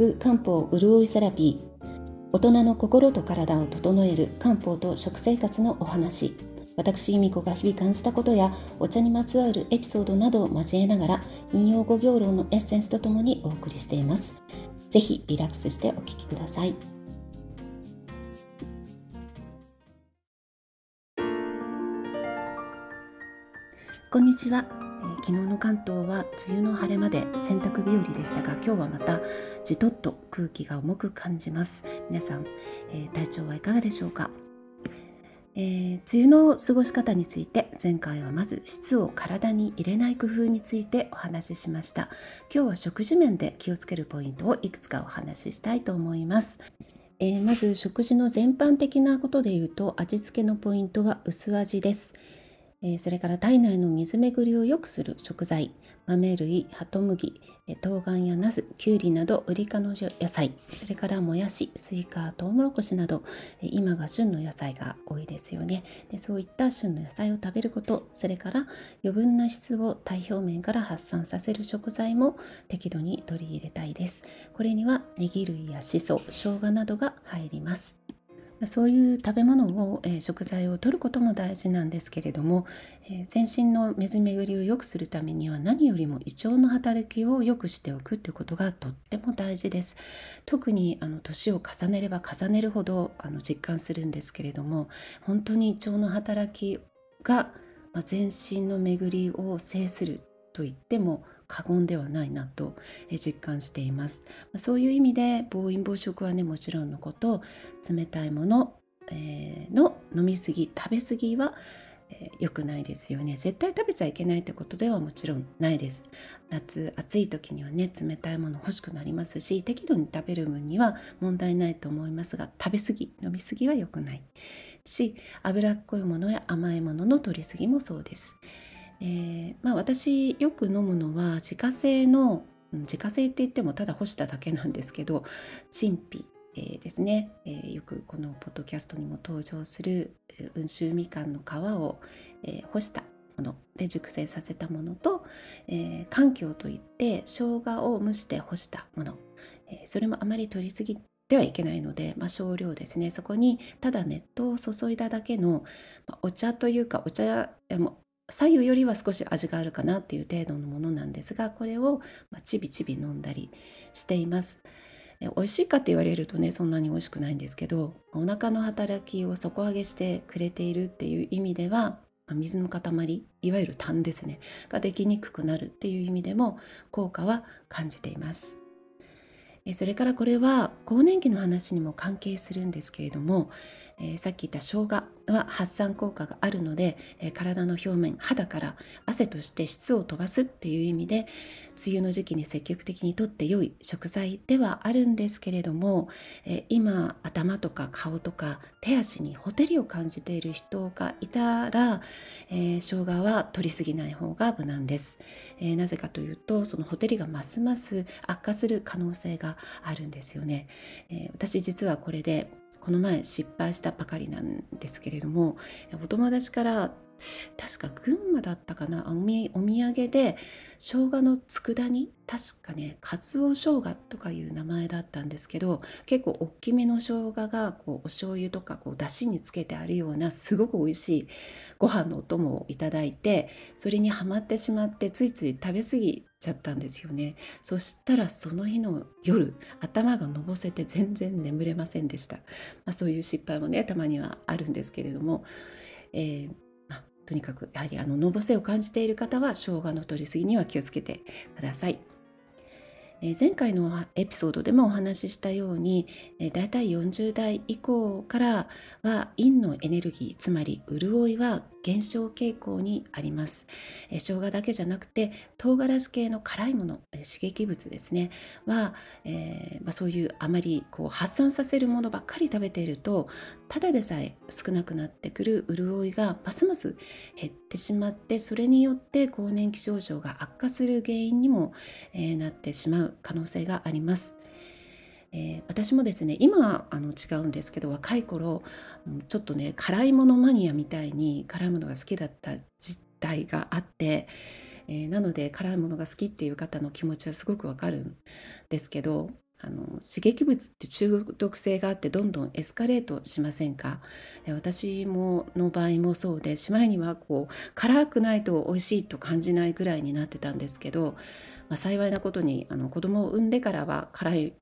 く漢方潤いセラピー。大人の心と体を整える漢方と食生活のお話。私由美子が日々感じたことやお茶にまつわるエピソードなどを交えながら引用語行論のエッセンスとともにお送りしています。ぜひリラックスしてお聞きください。こんにちは。昨日の関東は梅雨の晴れまで洗濯日和でしたが今日はまたじとっと空気が重く感じます。皆さん、えー、体調はいかがでしょうか、えー、梅雨の過ごし方について前回はまず質を体に入れない工夫についてお話ししました。今日は食事面で気をつけるポイントをいくつかお話ししたいと思います。えー、まず食事の全般的なことで言うと味付けのポイントは薄味です。えそれから体内の水巡りを良くする食材豆類ハトムギ冬瓜やナスきゅうりなどウリ科の野菜それからもやしスイカトウモロコシなど今が旬の野菜が多いですよね。でそういった旬の野菜を食べることそれから余分な質を体表面から発散させる食材も適度に取り入れたいです。これにはネギ類やしそ生姜などが入ります。そういう食べ物を、えー、食材を摂ることも大事なんですけれども、えー、全身の水巡りを良くするためには何よりも胃腸の働きを良くしておくということがとっても大事です。特にあの年を重ねれば重ねるほどあの実感するんですけれども本当に胃腸の働きが、まあ、全身の巡りを制すると言っても過言ではないなと実感しています。そういう意味で暴飲暴食はねもちろんのこと冷たいもの、え、の飲みすぎ食べ過ぎはえ、良くないですよね。絶対食べちゃいけないってことではもちろんないです。夏暑い時にはね冷たいもの欲しくなりますし適度に食べる分には問題ないと思いますが食べ過ぎ飲み過ぎは良くない。し脂っこいものや甘いものの取り過ぎもそうです。えー、まあ、私よく飲むのは自家製の自家製って言ってもただ干しただけなんですけどチンピ、えー、ですね、えー、よくこのポッドキャストにも登場する温州みかんの皮を、え干したもので熟成させたものと、えー、環境といって生姜を蒸して干したもの、えそれもあまり取りすぎてはいけないので、まあ、少量ですね。そこにただ熱湯を注いだだけの、まあ、お茶というかお茶も左右よりは少し味があるかなっていう程度のものなんですがこれをちびちび飲んだりしています。美味しいかって言われるとねそんなに美味しくないんですけどお腹の働きを底上げしてくれているっていう意味では水の塊いわゆる痰ですねができにくくなるっていう意味でも効果は感じています。それからこれは更年期の話にも関係するんですけれども、えー、さっき言った生姜は発散効果があるので、え、体の表面肌から汗として質を飛ばすっていう意味で梅雨の時期に積極的にとって良い食材ではあるんですけれども、え、今頭とか顔とか手足にほてりを感じている人がいたら、えー、生姜は取りすぎない方が無難です、えなぜかというとそのほてりがますます悪化する可能性があるんですよね、え私実はこれでこの前失敗したばかりなんですけれどもお友達から確か群馬だったかな。おみお土産で生姜の佃煮。確かねかつお生姜とかいう名前だったんですけど結構大きめの生姜がこうお醤油とかこう出汁につけてあるようなすごく美味しいご飯のお供をいただいてそれにはまってしまってついつい食べ過ぎちゃったんですよね。そしたらその日の夜頭がのぼせて全然眠れませんでした、まあ、そういう失敗もねたまにはあるんですけれども、えーとにかくやはりあののぼせを感じている方は生姜の取りすぎには気をつけてください。え前回のエピソードでもお話ししたように、え、だいたい40代以降からは陰のエネルギーつまり潤いは減少傾向にあります、生姜だけじゃなくて唐辛子系の辛いもの、刺激物ですねは、えー、まあ、そういうあまりこう発散させるものばっかり食べているとただでさえ少なくなってくる潤いがますます減ってしまってそれによって更年期症状が悪化する原因にも、えなってしまう可能性があります。えー、私もですね今あの違うんですけど若い頃ちょっとね辛いものマニアみたいに辛いものが好きだった時代があって、えー、なので辛いものが好きっていう方の気持ちはすごくわかるんですけどあの刺激物って中毒性があってどんどんエスカレートしませんか？私もの場合もそうでしまいにはこう辛くないと美味しいと感じないぐらいになってたんですけど、まあ、幸いなことにあの子供を産んでからは辛い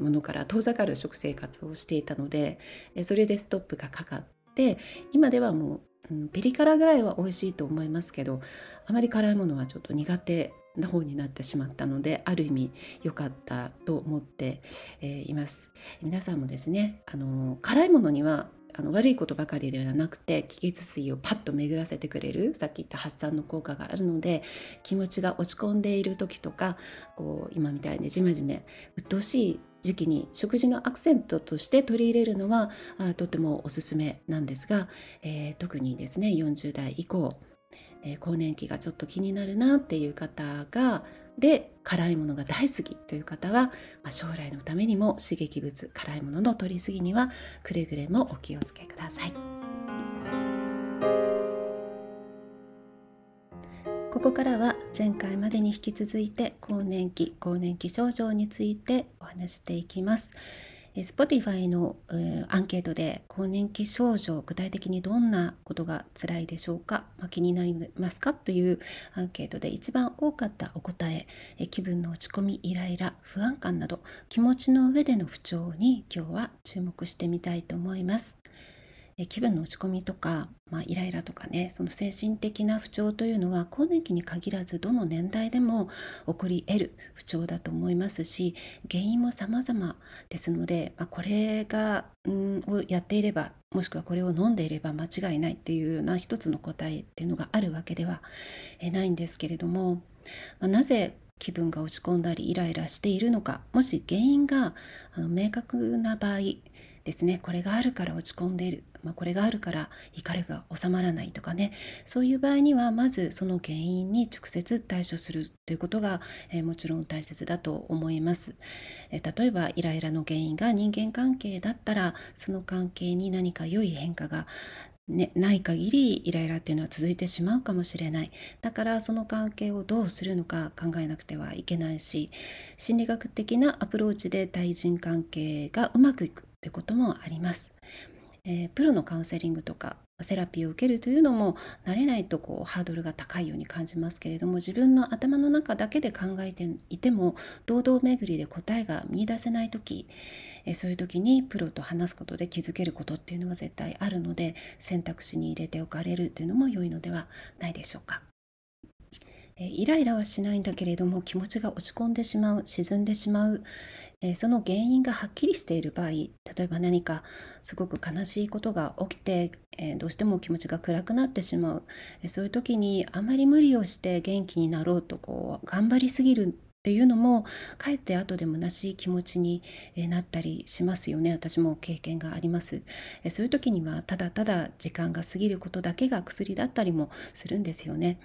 ものから遠ざかる食生活をしていたのでそれでストップがかかって今ではもう、うん、ピリ辛ぐらいは美味しいと思いますけどあまり辛いものはちょっと苦手な方になってしまったのである意味良かったと思って、えー、います。皆さんもですねあの辛いものにはあの悪いことばかりではなくて気血水をパッと巡らせてくれるさっき言った発散の効果があるので気持ちが落ち込んでいる時とかこう今みたいにじめじめ鬱陶しい時期に食事のアクセントとして取り入れるのはあとてもおすすめなんですが、えー、特にですね40代以降えー、更年期がちょっと気になるなっていう方がで辛いものが大好きという方は、まあ、将来のためにも刺激物辛いものの取りすぎにはくれぐれもお気をつけください。ここからは前回までに引き続いて更年期更年期症状についてお話していきます。Spotify の、アンケートで更年期症状具体的にどんなことが辛いでしょうか、気になりますか？というアンケートで一番多かったお答え気分の落ち込みイライラ不安感など気持ちの上での不調に今日は注目してみたいと思います。気分の落ち込みとか、まあ、イライラとかねその精神的な不調というのは更年期に限らずどの年代でも起こり得る不調だと思いますし原因も様々ですので、まあ、これが、ん、をやっていればもしくはこれを飲んでいれば間違いないっていうような一つの答えっていうのがあるわけではないんですけれども、まあ、なぜ気分が落ち込んだりイライラしているのかもし原因があの明確な場合ですね。これがあるから落ち込んでいる。まあ、これがあるから怒りが収まらないとかね。そういう場合にはまずその原因に直接対処するということが、えー、もちろん大切だと思います、えー、例えばイライラの原因が人間関係だったらその関係に何か良い変化がね、ない限りイライラっていうのは続いてしまうかもしれない。だからその関係をどうするのか考えなくてはいけないし心理学的なアプローチで対人関係がうまくいく。ということもありますえー、プロのカウンセリングとかセラピーを受けるというのも慣れないとこうハードルが高いように感じますけれども自分の頭の中だけで考えていても堂々巡りで答えが見いだせない時、え、そういう時にプロと話すことで気づけることっていうのは絶対あるので選択肢に入れておかれるというのも良いのではないでしょうか。えイライラはしないんだけれども気持ちが落ち込んでしまう沈んでしまう、えその原因がはっきりしている場合例えば何かすごく悲しいことが起きて、えどうしても気持ちが暗くなってしまう、えそういう時にあまり無理をして元気になろうとこう頑張りすぎるっていうのもかえって後で虚しい気持ちになったりしますよね。私も経験があります。そういう時にはただただ時間が過ぎることだけが薬だったりもするんですよね。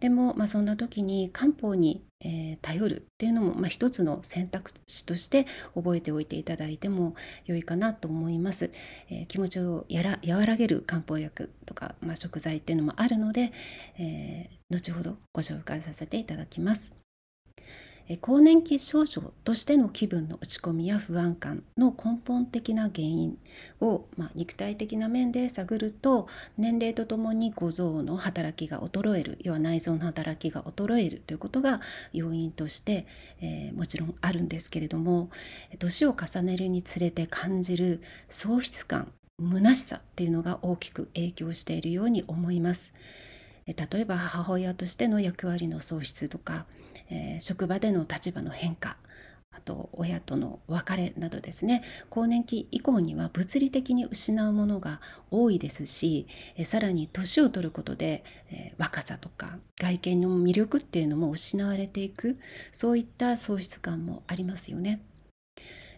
でも、まあ、そんな時に漢方に、えー、頼るっていうのも、まあ、一つの選択肢として覚えておいていただいても良いかなと思います。えー、気持ちをやら和らげる漢方薬とか、まあ、食材っていうのもあるので、えー、後ほどご紹介させていただきます。更年期症状としての気分の落ち込みや不安感の根本的な原因を、まあ、肉体的な面で探ると年齢とともに五臓の働きが衰える要は内臓の働きが衰えるということが要因として、えー、もちろんあるんですけれども年を重ねるにつれて感じる喪失感虚しさっていうのが大きく影響しているように思います。例えば母親としての役割の喪失とかえー、職場での立場の変化あと親との別れなどですね更年期以降には物理的に失うものが多いですしえさらに年を取ることで、え、若さとか外見の魅力っていうのも失われていくそういった喪失感もありますよね。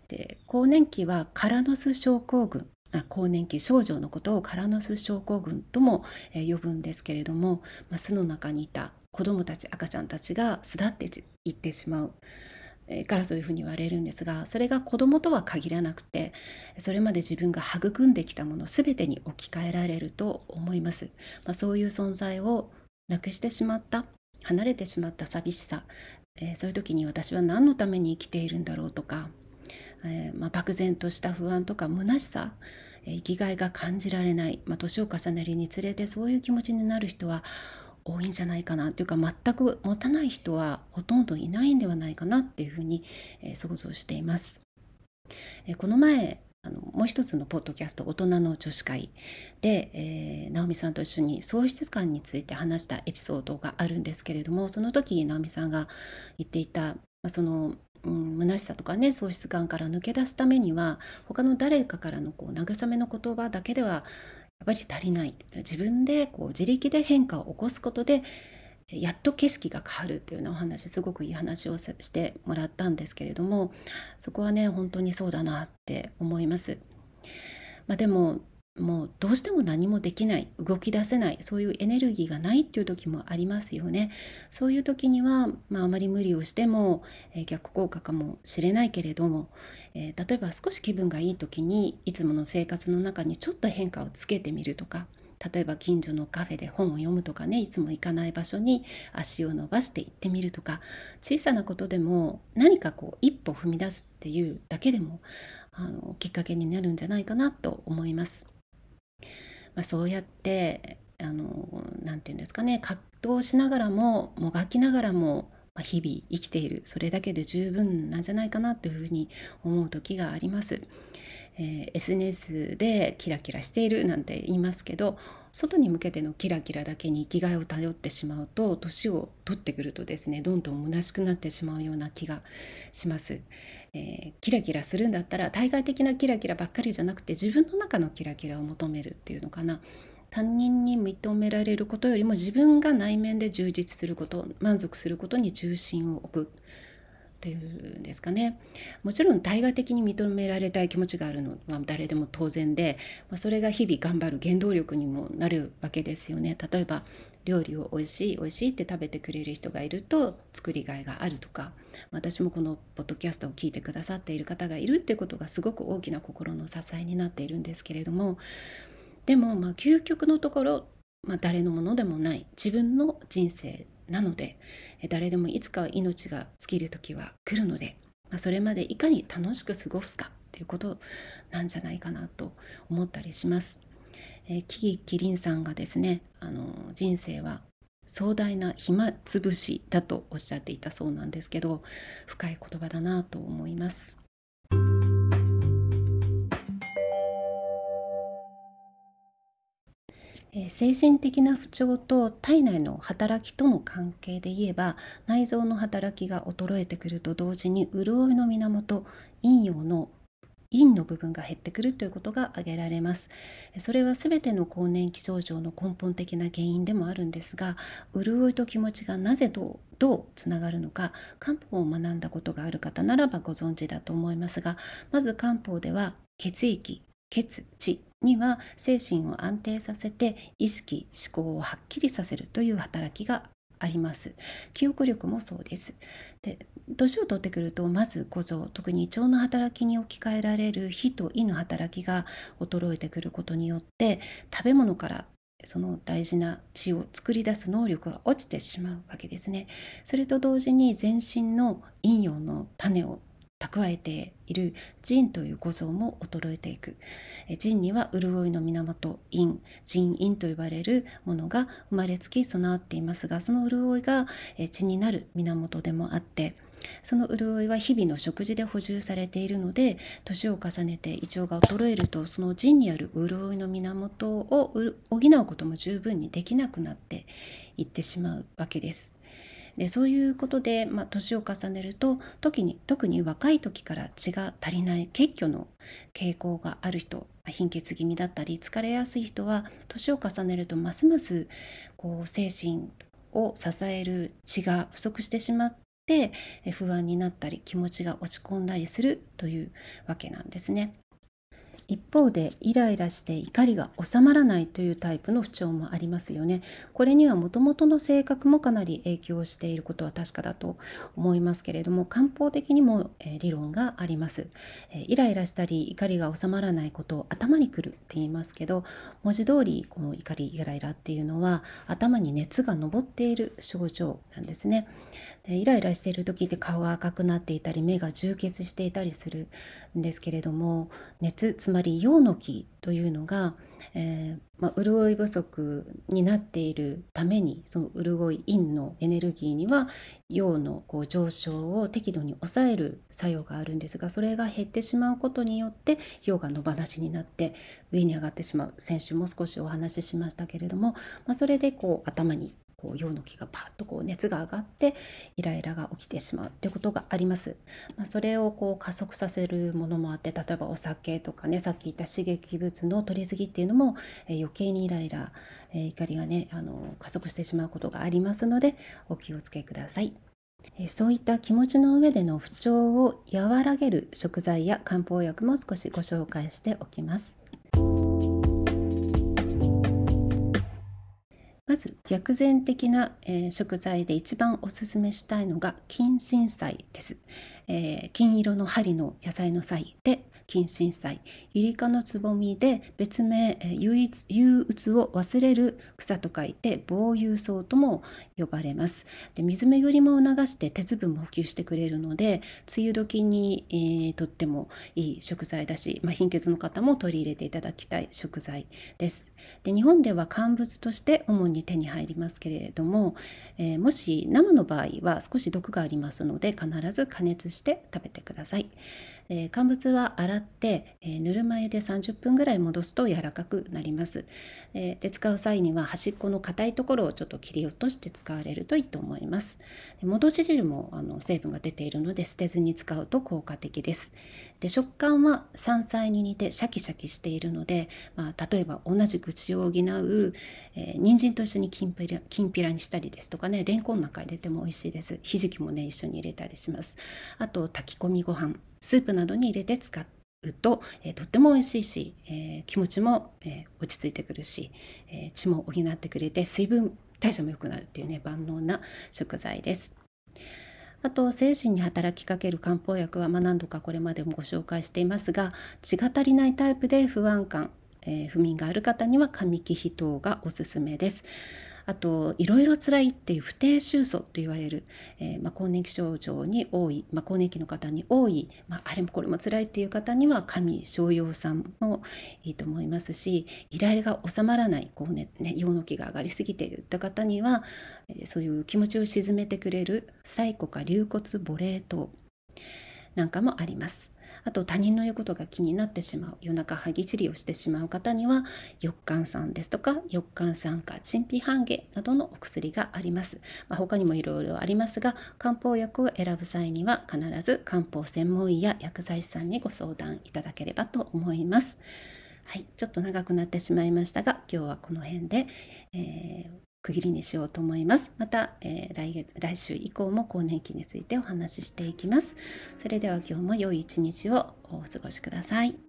で更年期はカラノス症候群更年期症状のことをカラノス症候群とも、呼ぶんですけれども、まあ、巣の中にいた子どもたち赤ちゃんたちが巣立っていってしまう。からそういうふうに言われるんですがそれが子供とは限らなくてそれまで自分が育んできたもの全てに置き換えられると思います、まあ、そういう存在をなくしてしまった離れてしまった寂しさ、えー、そういう時に私は何のために生きているんだろうとかえー、まあ、漠然とした不安とか虚しさ、えー、生きがいが感じられない、まあ、年を重ねるにつれてそういう気持ちになる人は多いんじゃないかなというか全く持たない人はほとんどいないんではないかなっていうふうに、えー、想像しています。えこの前あのもう一つのポッドキャスト「大人の女子会で」えー、直美さんと一緒に喪失感について話したエピソードがあるんですけれどもその時直美さんが言っていた、まあ、そのうん、虚しさとかね喪失感から抜け出すためには他の誰かからのこう慰めの言葉だけではやっぱり足りない自分でこう自力で変化を起こすことでやっと景色が変わるっていうようなお話すごくいい話をしてもらったんですけれどもそこはね本当にそうだなって思います。まあ、でももうどうしても何もできない動き出せないそういうエネルギーがないっていう時もありますよねそういう時には、まあ、あまり無理をしても、えー、逆効果かもしれないけれども、えー、例えば少し気分がいい時にいつもの生活の中にちょっと変化をつけてみるとか例えば近所のカフェで本を読むとかねいつも行かない場所に足を伸ばして行ってみるとか小さなことでも何かこう一歩踏み出すっていうだけでもあのきっかけになるんじゃないかなと思います。まあ、そうやってあのなんて言うんですかね葛藤しながらももがきながらも日々生きているそれだけで十分なんじゃないかなというふうに思う時があります。えー、SNS でキラキラしているなんて言いますけど外に向けてのキラキラだけに生きがいを頼ってしまうと年を取ってくるとですねどんどん虚しくなってしまうような気がします。えー、キラキラするんだったら対外的なキラキラばっかりじゃなくて自分の中のキラキラを求めるっていうのかな。他人に認められることよりも自分が内面で充実すること満足することに中心を置く。というんですかね。もちろん対外的に認められたい気持ちがあるのは誰でも当然で、まあ、それが日々頑張る原動力にもなるわけですよね。例えば料理を美味しい美味しいって食べてくれる人がいると作りがいがあるとか私もこのポッドキャストを聞いてくださっている方がいるっていうことがすごく大きな心の支えになっているんですけれどもでもまあ究極のところ、まあ、誰のものでもない自分の人生なので誰でもいつかは命が尽きる時は来るので、まあ、それまでいかに楽しく過ごすかということなんじゃないかなと思ったりします。えー、キキキリンさんがですねあの人生は壮大な暇つぶしだとおっしゃっていたそうなんですけど深い言葉だなと思います。精神的な不調と体内の働きとの関係で言えば内臓の働きが衰えてくると同時に潤いの源陰陽の陰の部分が減ってくるということが挙げられます。それは全ての更年期症状の根本的な原因でもあるんですが潤いと気持ちがなぜどうどうつながるのか漢方を学んだことがある方ならばご存知だと思いますがまず漢方では血液血地には精神を安定させて意識思考をはっきりさせるという働きがあります記憶力もそうですで年を取ってくるとまず小僧特に胃腸の働きに置き換えられる火と胃の働きが衰えてくることによって食べ物からその大事な血を作り出す能力が落ちてしまうわけですね。それと同時に全身の陰陽の種を蓄えている腎という五臓も衰えていく腎には潤いの源陰腎陰と呼ばれるものが生まれつき備わっていますがその潤いが血になる源でもあってその潤いは日々の食事で補充されているので年を重ねて胃腸が衰えるとその腎にある潤いの源を補うことも十分にできなくなっていってしまうわけです。でそういうことで、まあ、年を重ねると時に特に若い時から血が足りない血虚の傾向がある人貧血気味だったり疲れやすい人は年を重ねるとますますこう精神を支える血が不足してしまって不安になったり気持ちが落ち込んだりするというわけなんですね。一方でイライラして怒りが収まらないというタイプの不調もありますよね。これにはもともとの性格もかなり影響していることは確かだと思いますけれども漢方的にも、え理論があります、えイライラしたり怒りが収まらないことを頭にくるって言いますけど文字通りこの怒りイライラっていうのは頭に熱が上っている症状なんですね。でイライラしている時って顔が赤くなっていたり目が充血していたりするんですけれども熱つまり陽の気というのが、えー、まあ、潤い不足になっているためにその潤い陰のエネルギーには陽のこう上昇を適度に抑える作用があるんですがそれが減ってしまうことによって陽が野放しになって上に上がってしまう。先週も少しお話ししましたけれども、まあ、それでこう頭にこう陽の気がパッとこう熱が上がってイライラが起きてしまうってことがあります。まあ、それをこう加速させるものもあって例えばお酒とかねさっき言った刺激物の取りすぎっていうのも、えー、余計にイライラ、えー、怒りがねあの加速してしまうことがありますのでお気をつけください。そういった気持ちの上での不調を和らげる食材や漢方薬も少しご紹介しておきます。まず薬膳的な、えー、食材で一番おすすめしたいのが金針菜です、えー、金色の針の野菜の菜で金針菜ユリ科のつぼみで別名憂鬱憂鬱を忘れる草と書いて防憂草とも呼ばれます。で水巡りも促して鉄分も補給してくれるので梅雨時に、えー、とってもいい食材だし、まあ、貧血の方も取り入れていただきたい食材です。で日本では乾物として主に手に入りますけれども、えー、もし生の場合は少し毒がありますので必ず加熱して食べてください。えー、乾物は洗って、えー、ぬるま湯で30分ぐらい戻すと柔らかくなります、えー、で使う際には端っこの硬いところをちょっと切り落として使われるといいと思います。戻し汁もあの成分が出ているので捨てずに使うと効果的です。で食感は山菜に似てシャキシャキしているので、まあ、例えば同じ口を補う、えー、人参と一緒にきんぴらきんぴらにしたりですとかねレンコンなんか入れても美味しいです。ひじきもね一緒に入れたりします。あと炊き込みご飯。スープなどに入れて使うと、えー、とっても美味しいし、えー、気持ちも、えー、落ち着いてくるし、え血も補ってくれて水分代謝も良くなるっていうね万能な食材です。あと精神に働きかける漢方薬は、まあ、何度かこれまでもご紹介していますが血が足りないタイプで不安感、えー、不眠がある方には神木秘湯がおすすめです。あといろいろ辛いっていう不定収素と言われる、えー、まあ、更年期症状に多い、まあ、更年期の方に多い、まあ、あれもこれも辛いっていう方には神商用酸もいいと思いますしイライラが収まらないこうねね陽の気が上がりすぎているって方には、えー、そういう気持ちを鎮めてくれるサイコか龍骨母霊糖なんかもあります。あと他人の言うことが気になってしまう夜中歯ぎしりをしてしまう方には翼寒酸ですとか翼寒酸化陳皮半下などのお薬があります、まあ、他にもいろいろありますが漢方薬を選ぶ際には必ず漢方専門医や薬剤師さんにご相談いただければと思います。はい、ちょっと長くなってしまいましたが今日はこの辺で、えー区切りにしようと思います。また、えー、来月来週以降も更年期についてお話ししていきます。それでは今日も良い一日をお過ごしください。